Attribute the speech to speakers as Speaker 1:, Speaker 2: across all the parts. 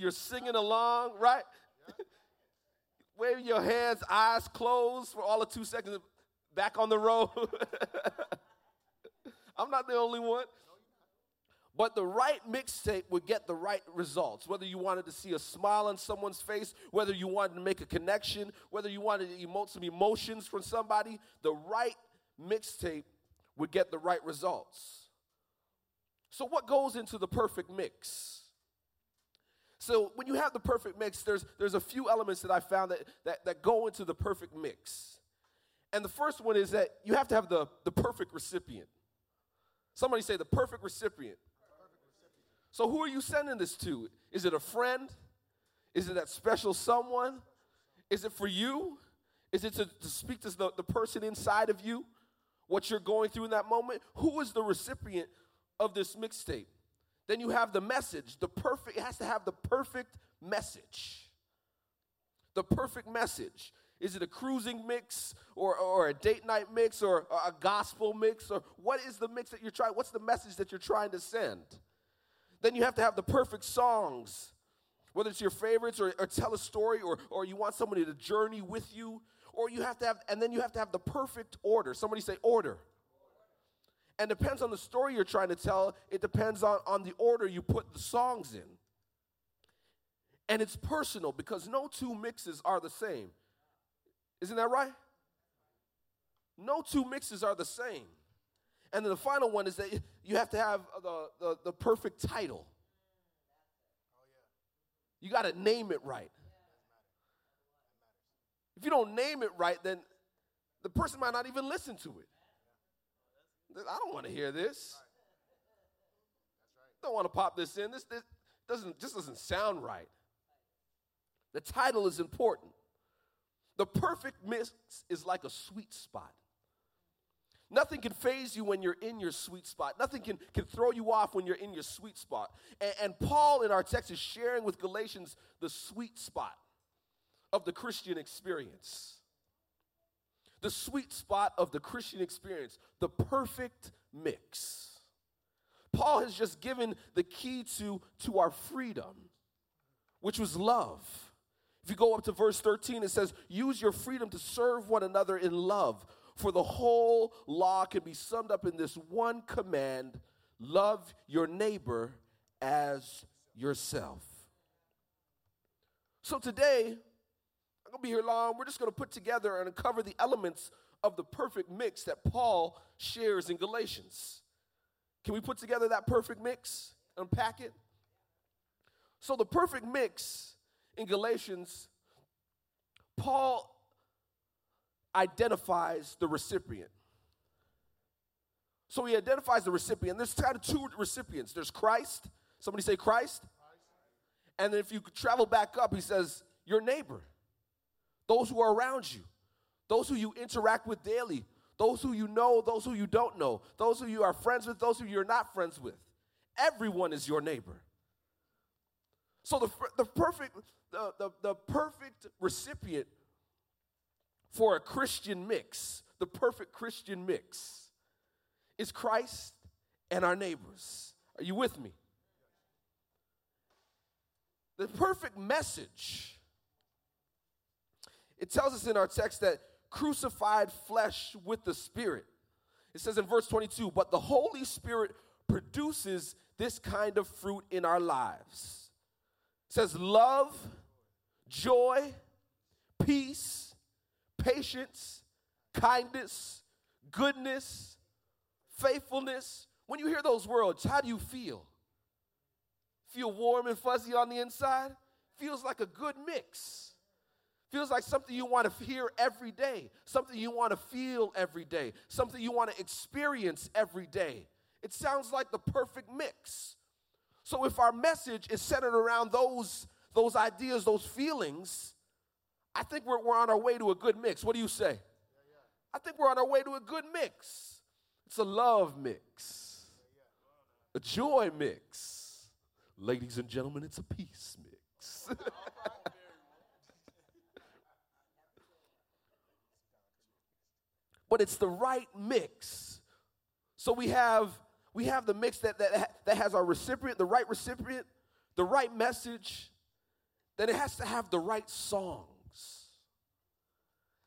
Speaker 1: You're singing along, right? Waving your hands, eyes closed for all of two seconds, back on the road. I'm not the only one. But the right mixtape would get the right results. Whether you wanted to see a smile on someone's face, whether you wanted to make a connection, whether you wanted to emote some emotions from somebody, the right mixtape would get the right results. So, what goes into the perfect mix? So, when you have the perfect mix, there's, there's a few elements that I found that, that, that go into the perfect mix. And the first one is that you have to have the, the perfect recipient. Somebody say the perfect recipient. So, who are you sending this to? Is it a friend? Is it that special someone? Is it for you? Is it to, to speak to the, the person inside of you? What you're going through in that moment? Who is the recipient of this mixtape? Then you have the message. The perfect, it has to have the perfect message. The perfect message. Is it a cruising mix or, or a date night mix or a gospel mix? Or what is the mix that you're trying? What's the message that you're trying to send? Then you have to have the perfect songs, whether it's your favorites or, or tell a story or, or you want somebody to journey with you, or you have to have, and then you have to have the perfect order. Somebody say order. And depends on the story you're trying to tell, it depends on, on the order you put the songs in. And it's personal because no two mixes are the same. Isn't that right? No two mixes are the same. And then the final one is that you have to have the, the, the perfect title. You got to name it right. If you don't name it right, then the person might not even listen to it. I don't want to hear this. Don't want to pop this in. This, this doesn't just doesn't sound right. The title is important. The perfect mix is like a sweet spot. Nothing can phase you when you're in your sweet spot. Nothing can, can throw you off when you're in your sweet spot. And, and Paul in our text is sharing with Galatians the sweet spot of the Christian experience. The sweet spot of the Christian experience, the perfect mix. Paul has just given the key to, to our freedom, which was love. If you go up to verse 13, it says, Use your freedom to serve one another in love. For the whole law can be summed up in this one command love your neighbor as yourself. So today, I'm gonna be here long. We're just gonna put together and uncover the elements of the perfect mix that Paul shares in Galatians. Can we put together that perfect mix? Unpack it? So, the perfect mix in Galatians, Paul identifies the recipient. So he identifies the recipient. There's kind of two recipients. There's Christ. Somebody say Christ. And then if you travel back up, he says, your neighbor, those who are around you, those who you interact with daily, those who you know, those who you don't know, those who you are friends with, those who you're not friends with. Everyone is your neighbor. So the, the perfect the, the, the perfect recipient for a Christian mix, the perfect Christian mix, is Christ and our neighbors. Are you with me? The perfect message, it tells us in our text that crucified flesh with the Spirit. It says in verse 22, but the Holy Spirit produces this kind of fruit in our lives. It says love, joy, peace, patience, kindness, goodness, faithfulness. When you hear those words, how do you feel? Feel warm and fuzzy on the inside? Feels like a good mix. Feels like something you want to hear every day, something you want to feel every day, something you want to experience every day. It sounds like the perfect mix. So if our message is centered around those, those ideas, those feelings, I think we're, we're on our way to a good mix. What do you say? I think we're on our way to a good mix. It's a love mix, a joy mix. Ladies and gentlemen, it's a peace mix. but it's the right mix. So we have we have the mix that, that, that has our recipient, the right recipient, the right message, then it has to have the right songs.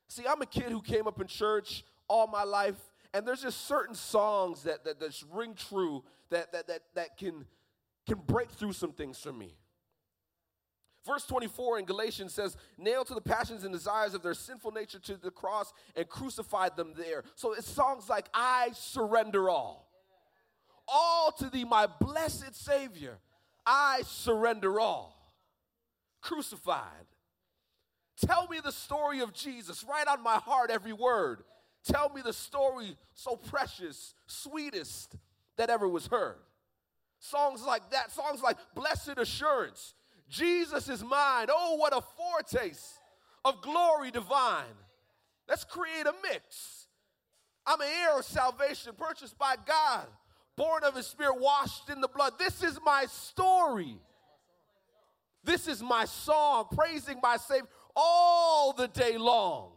Speaker 1: See, I'm a kid who came up in church all my life, and there's just certain songs that, that, that ring true that, that, that, that can, can break through some things for me. Verse 24 in Galatians says, Nailed to the passions and desires of their sinful nature to the cross and crucified them there. So it's songs like, I surrender all. All to thee, my blessed Savior. I surrender all. Crucified. Tell me the story of Jesus. Write on my heart every word. Tell me the story so precious, sweetest that ever was heard. Songs like that, songs like Blessed Assurance. Jesus is mine. Oh, what a foretaste of glory divine. Let's create a mix. I'm an heir of salvation, purchased by God, born of his spirit, washed in the blood. This is my story. This is my song, praising my Savior all the day long.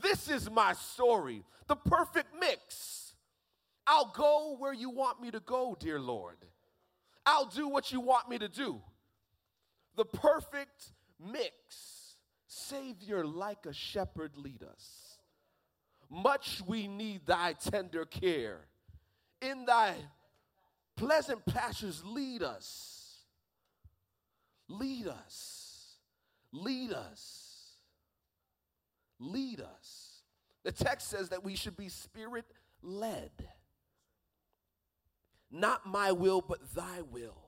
Speaker 1: This is my story, the perfect mix. I'll go where you want me to go, dear Lord. I'll do what you want me to do the perfect mix. Savior, like a shepherd, lead us. Much we need thy tender care. In thy pleasant pastures, lead us. Lead us. Lead us. Lead us. The text says that we should be spirit led. Not my will, but thy will.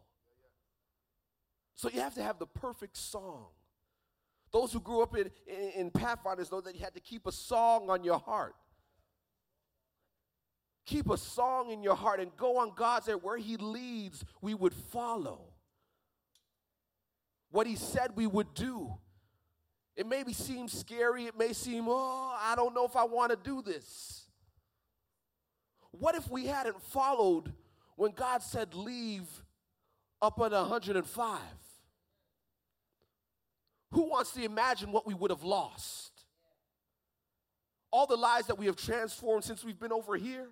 Speaker 1: So you have to have the perfect song. Those who grew up in, in, in Pathfinders know that you had to keep a song on your heart. Keep a song in your heart and go on God's way. Where He leads, we would follow. What He said we would do. It may be seem scary. It may seem, oh, I don't know if I want to do this. What if we hadn't followed when God said leave up at 105? Who wants to imagine what we would have lost? All the lives that we have transformed since we've been over here,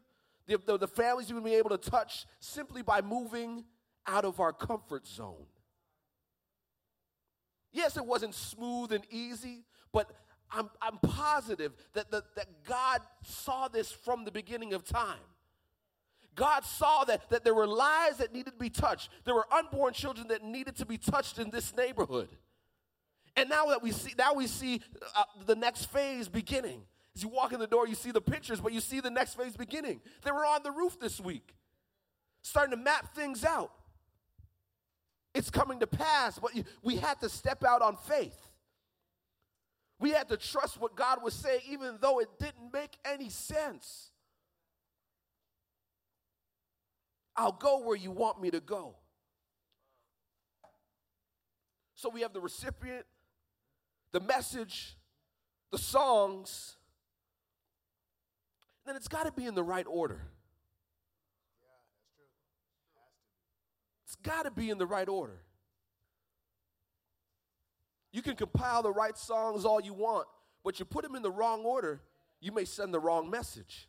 Speaker 1: the, the, the families we've been able to touch simply by moving out of our comfort zone. Yes, it wasn't smooth and easy, but I'm, I'm positive that, that, that God saw this from the beginning of time. God saw that, that there were lives that needed to be touched. There were unborn children that needed to be touched in this neighborhood. And now that we see, now we see uh, the next phase beginning. As you walk in the door, you see the pictures, but you see the next phase beginning. They were on the roof this week, starting to map things out. It's coming to pass, but we had to step out on faith. We had to trust what God was saying, even though it didn't make any sense. I'll go where you want me to go. So we have the recipient the message, the songs, then it's got to be in the right order. It's got to be in the right order. You can compile the right songs all you want, but you put them in the wrong order, you may send the wrong message.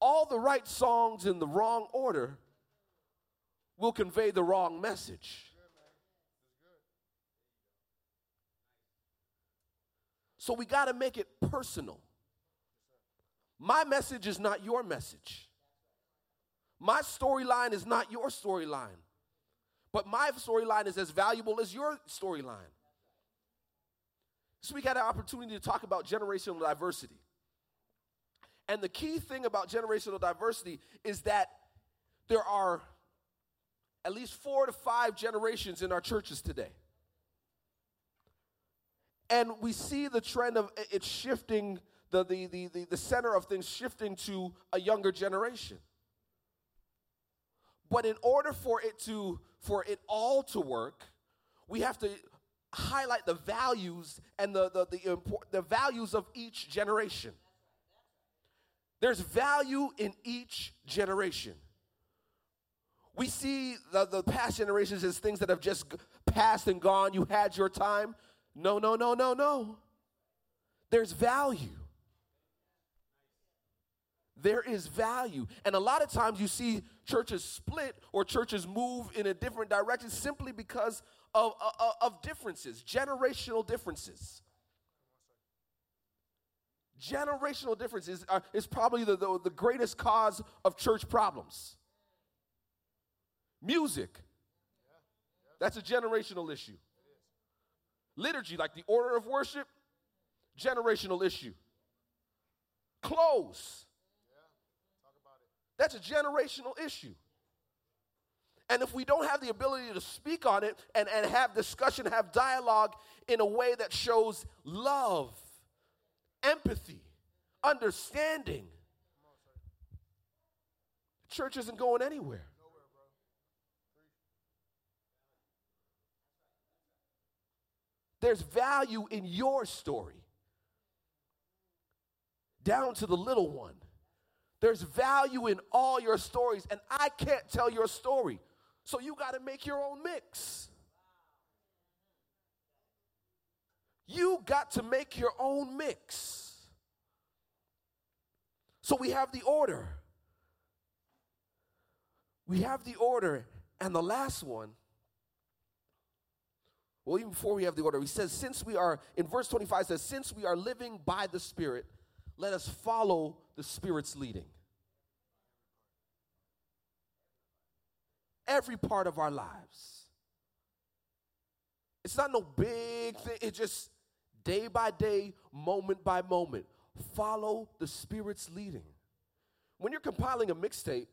Speaker 1: all the right songs in the wrong order will convey the wrong message. So we got to make it personal. My message is not your message. My storyline is not your storyline. But my storyline is as valuable as your storyline. So we got an opportunity to talk about generational diversity. And the key thing about generational diversity is that there are at least four to five generations in our churches today. And we see the trend of it shifting, the, the, the, the, the center of things shifting to a younger generation. But in order for it to, for it all to work, we have to highlight the values and the, the, the, the values of each generation. There's value in each generation. We see the, the past generations as things that have just passed and gone. You had your time. No, no, no, no, no. There's value. there is value. And a lot of times you see churches split or churches move in a different direction simply because of, of, of differences, generational differences. Generational differences are, is probably the, the, the greatest cause of church problems. Music, that's a generational issue. Liturgy, like the order of worship, generational issue. Clothes, that's a generational issue. And if we don't have the ability to speak on it and, and have discussion, have dialogue in a way that shows love, empathy, understanding, church isn't going anywhere. There's value in your story, down to the little one. There's value in all your stories, and I can't tell your story. So you got to make your own mix. You got to make your own mix. So we have the order. We have the order. And the last one, well, even before we have the order, he says, since we are, in verse 25 says, since we are living by the Spirit, let us follow the Spirit's leading. Every part of our lives. It's not no big thing, it's just day by day, moment by moment. Follow the Spirit's leading. When you're compiling a mixtape,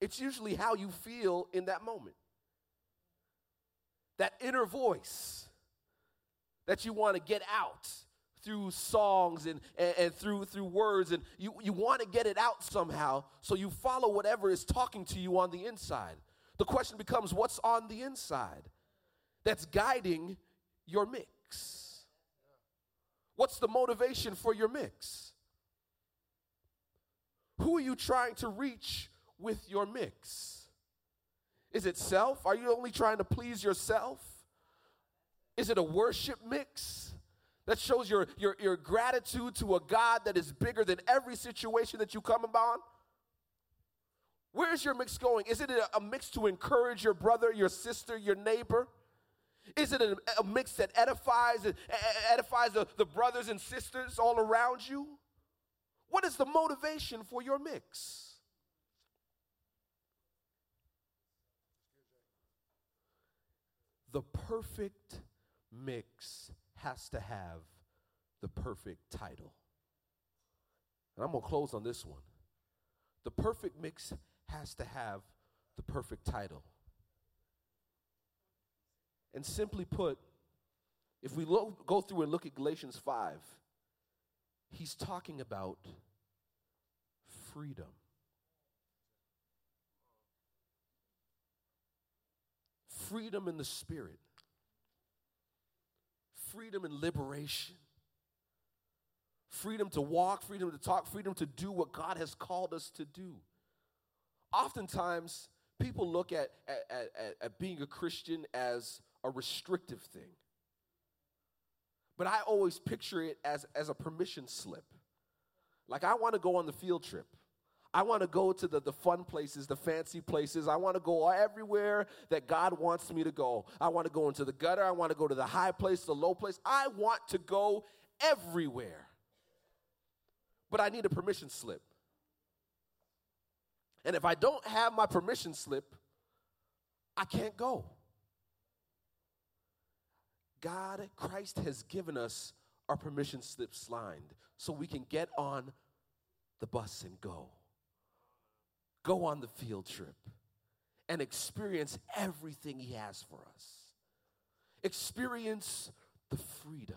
Speaker 1: it's usually how you feel in that moment. That inner voice that you want to get out through songs and, and, and, through, through words, and you, you want to get it out somehow, so you follow whatever is talking to you on the inside. The question becomes what's on the inside that's guiding your mix? What's the motivation for your mix? Who are you trying to reach with your mix? Is it self? Are you only trying to please yourself? Is it a worship mix? That shows your, your, your gratitude to a God that is bigger than every situation that you come upon. Where's your mix going? Is it a, a mix to encourage your brother, your sister, your neighbor? Is it a, a mix that edifies, edifies the, the brothers and sisters all around you? What is the motivation for your mix? The perfect mix has to have the perfect title. And I'm going to close on this one. The perfect mix has to have the perfect title. And simply put, if we go through and look at Galatians 5, he's talking about freedom. Freedom in the spirit freedom and liberation. Freedom to walk, freedom to talk, freedom to do what God has called us to do. Oftentimes, people look at, at, at, at being a Christian as a restrictive thing. But I always picture it as, as a permission slip. Like, I want to go on the field trip. I want to go to the, the fun places, the fancy places. I want to go everywhere that God wants me to go. I want to go into the gutter. I want to go to the high place, the low place. I want to go everywhere. But I need a permission slip. And if I don't have my permission slip, I can't go. God, Christ has given us our permission slip signed so we can get on the bus and go go on the field trip and experience everything He has for us. Experience the freedom.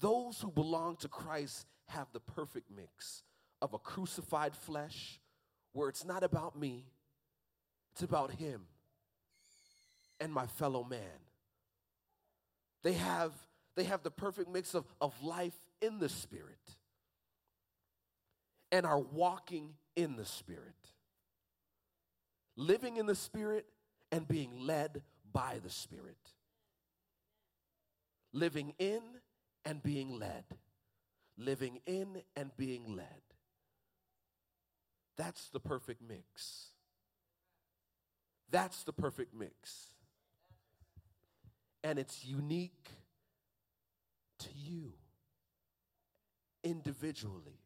Speaker 1: Those who belong to Christ have the perfect mix of a crucified flesh where it's not about me, it's about Him and my fellow man. They have, they have the perfect mix of, of life in the Spirit and are walking in the Spirit. Living in the Spirit and being led by the Spirit. Living in and being led. living in and being led. That's the perfect mix. That's the perfect mix. And it's unique to you individually.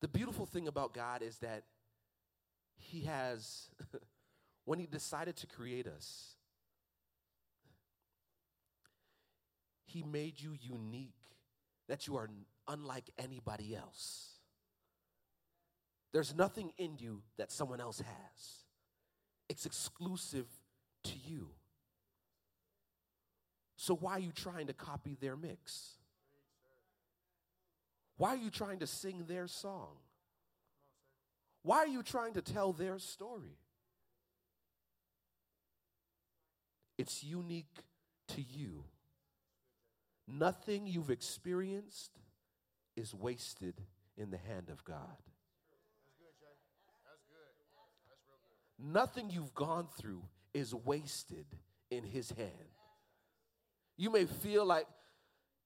Speaker 1: The beautiful thing about God is that He has, when He decided to create us, He made you unique, that you are unlike anybody else. There's nothing in you that someone else has, it's exclusive to you. So, why are you trying to copy their mix? Why are you trying to sing their song? Why are you trying to tell their story? It's unique to you. Nothing you've experienced is wasted in the hand of God. Nothing you've gone through is wasted in His hand. You may feel like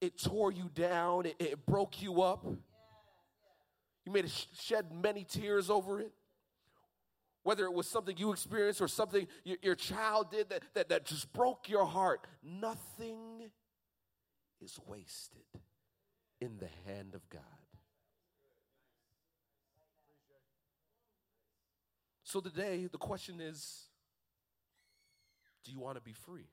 Speaker 1: it tore you down, it, it broke you up. You may have shed many tears over it. Whether it was something you experienced or something your, your child did that, that, that just broke your heart, nothing is wasted in the hand of God. So today, the question is do you want to be free?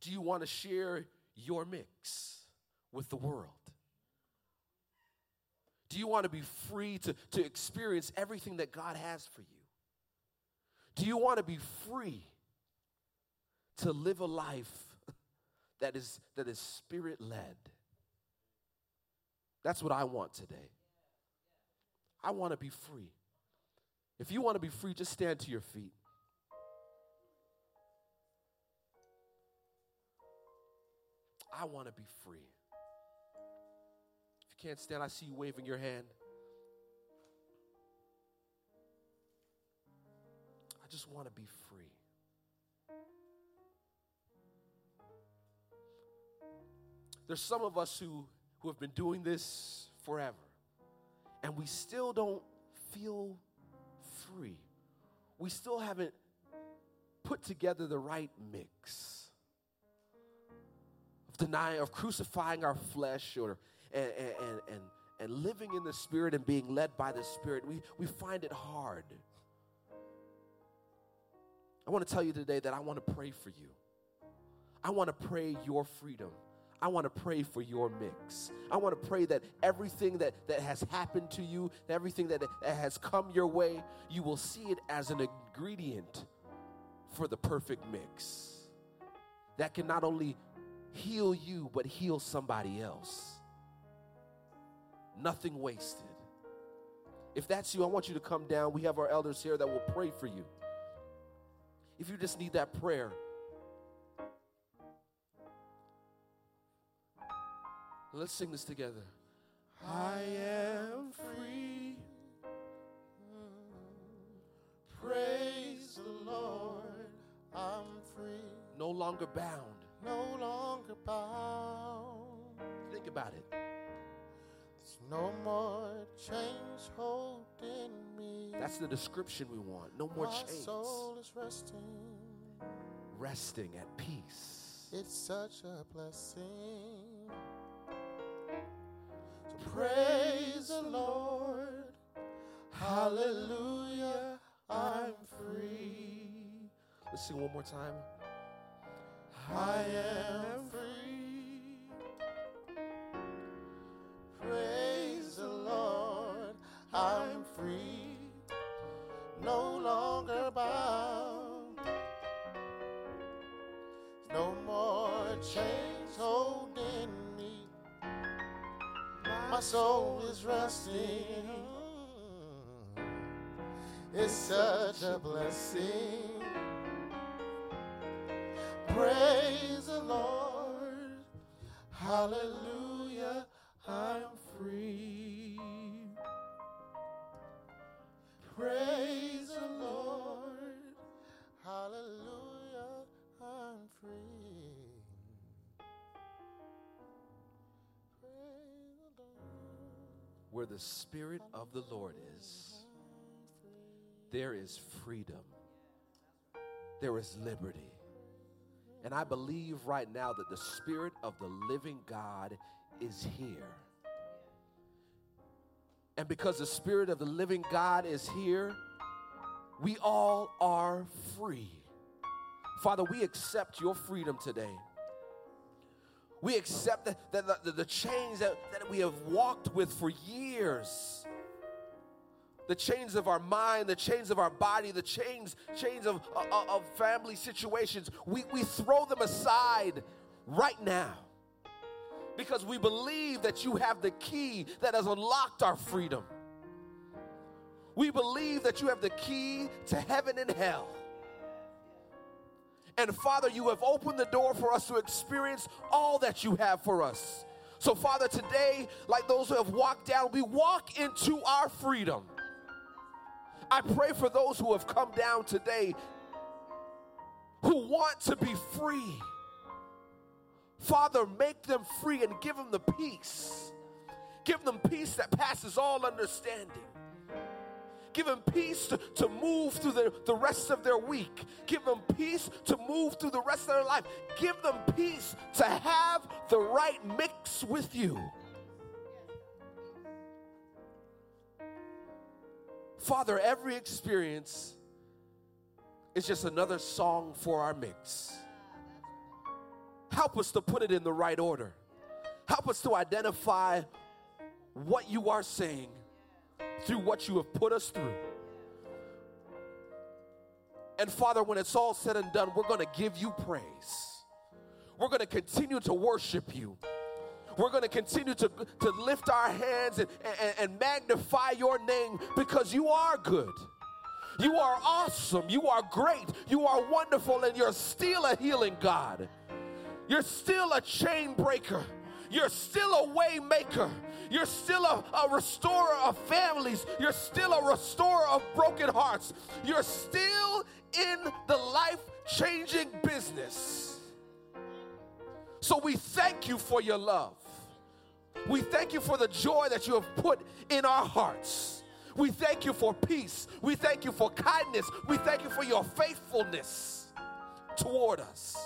Speaker 1: Do you want to share your mix with the world? Do you want to be free to, to experience everything that God has for you? Do you want to be free to live a life that is, that is spirit led. That's what I want today. I want to be free. If you want to be free, just stand to your feet. I want to be free. If you can't stand, I see you waving your hand. I just want to be free. There's some of us who, who have been doing this forever, and we still don't feel free. We still haven't put together the right mix denying, of crucifying our flesh, or and and and, and living in the Spirit and being led by the Spirit. We we find it hard. I want to tell you today that I want to pray for you. I want to pray your freedom. I want to pray for your mix. I want to pray that everything that, that has happened to you, everything that, that has come your way, you will see it as an ingredient for the perfect mix that can not only heal you, but heal somebody else. Nothing wasted. If that's you, I want you to come down. We have our elders here that will pray for you. If you just need that prayer, Let's sing this together. I am free. Praise the Lord. I'm free. No longer bound.
Speaker 2: No longer bound.
Speaker 1: Think about it.
Speaker 2: There's no more chains holding me.
Speaker 1: That's the description we want. No more
Speaker 2: My
Speaker 1: chains.
Speaker 2: soul is resting.
Speaker 1: Resting at peace.
Speaker 2: It's such a blessing. To praise the Lord. Hallelujah. I'm free.
Speaker 1: Let's sing one more time.
Speaker 2: I am free. Praise the Lord. I'm free. No longer bound. No more chains holding me. My soul is resting. It's such a blessing. Praise the Lord. Hallelujah. I'm free. Praise the Lord. Hallelujah. I'm free.
Speaker 1: Where the Spirit of the Lord is, there is freedom, there is liberty. And I believe right now that the Spirit of the living God is here. And because the Spirit of the living God is here, we all are free. Father, we accept your freedom today. We accept that, that the, the chains that, that we have walked with for years the chains of our mind, the chains of our body, the chains, chains of, of, uh, uh, of family situations, we, we throw them aside right now because we believe that you have the key that has unlocked our freedom. We believe that you have the key to heaven and hell. And Father, you have opened the door for us to experience all that you have for us. So, Father, today, like those who have walked down, we walk into our freedom. I pray for those who have come down today who want to be free. Father, make them free and give them the peace. Give them peace that passes all understanding. Give them peace to, to move through the, the rest of their week. Give them peace to move through the rest of their life. Give them peace to have the right mix with you. Father, every experience is just another song for our mix. Help us to put it in the right order. Help us to identify what you are saying through what you have put us through. And Father, when it's all said and done, we're going to give you praise. We're going to continue to worship you. We're going to continue to, to lift our hands and, and, and magnify your name because you are good. You are awesome. You are great. You are wonderful, and you're still a healing God. You're still a chain breaker. You're still a way maker. You're still a, a restorer of families. You're still a restorer of broken hearts. You're still in the life changing business. So we thank you for your love. We thank you for the joy that you have put in our hearts. We thank you for peace. We thank you for kindness. We thank you for your faithfulness toward us.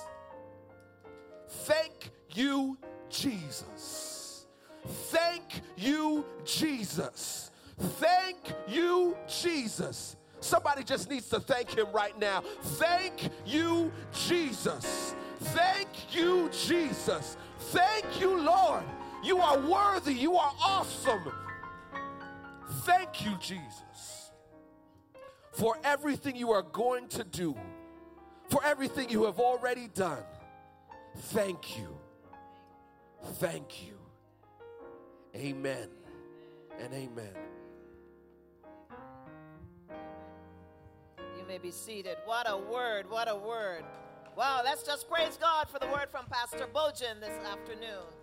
Speaker 1: Thank you, Jesus. Thank you, Jesus. Thank you, Jesus. Somebody just needs to thank him right now. Thank you, Jesus. Thank you, Jesus. Thank you, Lord. You are worthy. You are awesome. Thank you, Jesus, for everything you are going to do, for everything you have already done. Thank you. Thank you. Amen and amen.
Speaker 3: You may be seated. What a word, what a word. Wow, let's just praise God for the word from Pastor Bojan this afternoon.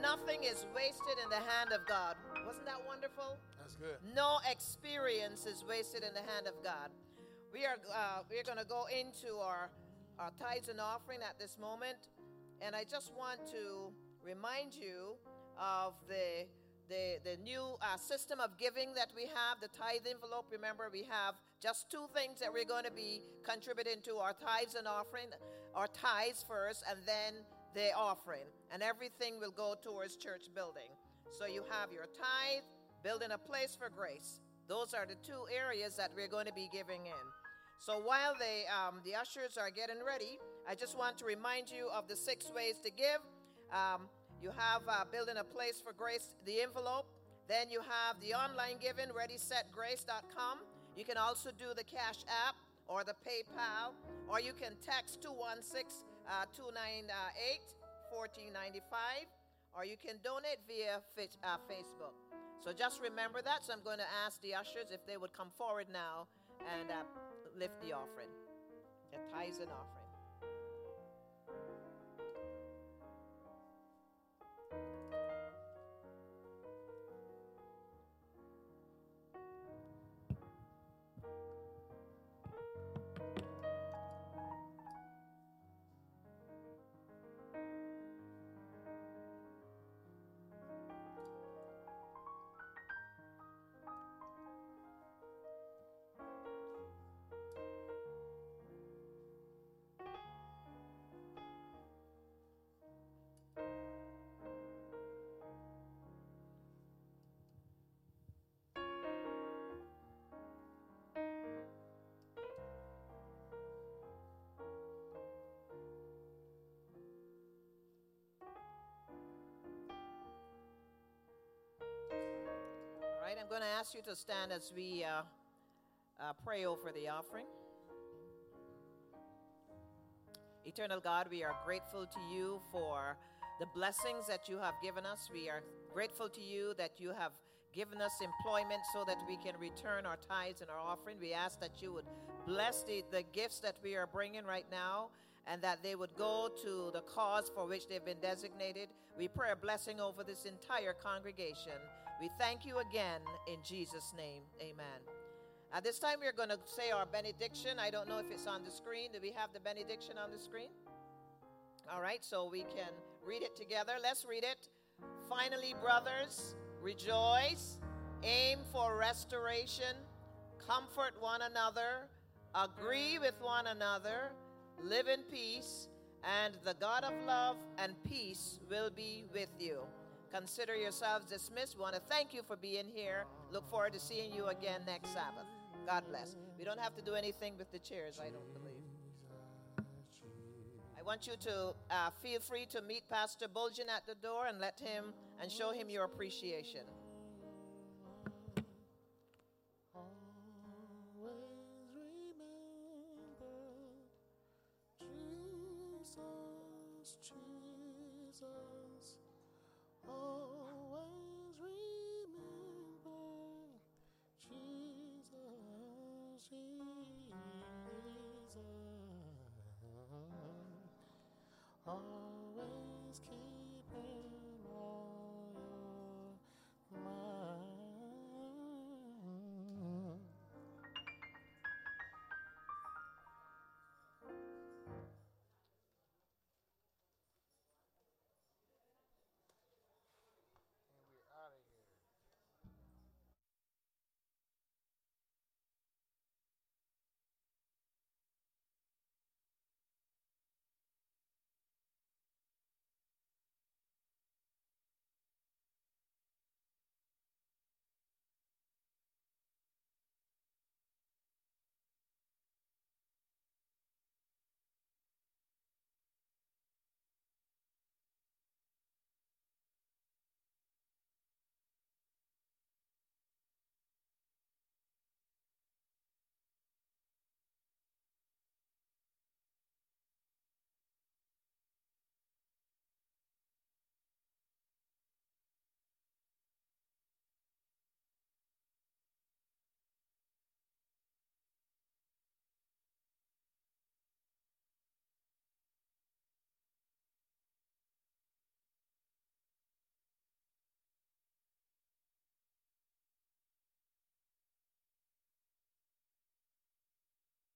Speaker 3: Nothing is wasted in the hand of God. Wasn't that wonderful?
Speaker 2: That's good.
Speaker 3: No experience is wasted in the hand of God. We are uh, we're going to go into our our tithes and offering at this moment, and I just want to remind you of the the, the new uh, system of giving that we have, the tithe envelope. Remember, we have just two things that we're going to be contributing to our tithes and offering, our tithes first, and then the offering, and everything will go towards church building. So you have your tithe, building a place for grace. Those are the two areas that we're going to be giving in. So while the, um, the ushers are getting ready, I just want to remind you of the six ways to give. Um, you have uh, building a place for grace, the envelope. Then you have the online giving, readysetgrace.com. You can also do the Cash App or the PayPal, or you can text 216 uh, 298 1495, or you can donate via uh, Facebook. So just remember that. So I'm going to ask the ushers if they would come forward now and uh, lift the offering, the tithes and offering. Going to ask you to stand as we uh, uh, pray over the offering. Eternal God, we are grateful to you for the blessings that you have given us. We are grateful to you that you have given us employment so that we can return our tithes and our offering. We ask that you would bless the, the gifts that we are bringing right now and that they would go to the cause for which they've been designated. We pray a blessing over this entire congregation. We thank you again in Jesus' name. Amen. At this time, we're going to say our benediction. I don't know if it's on the screen. Do we have the benediction on the screen? All right, so we can read it together. Let's read it. Finally, brothers, rejoice, aim for restoration, comfort one another, agree with one another, live in peace, and the God of love and peace will be with you. Consider yourselves dismissed. We want to thank you for being here. Look forward to seeing you again next Sabbath. God bless. We don't have to do anything with the chairs, I don't believe. I want you to uh, feel free to meet Pastor Bulgin at the door and let him and show him your appreciation.
Speaker 2: 아.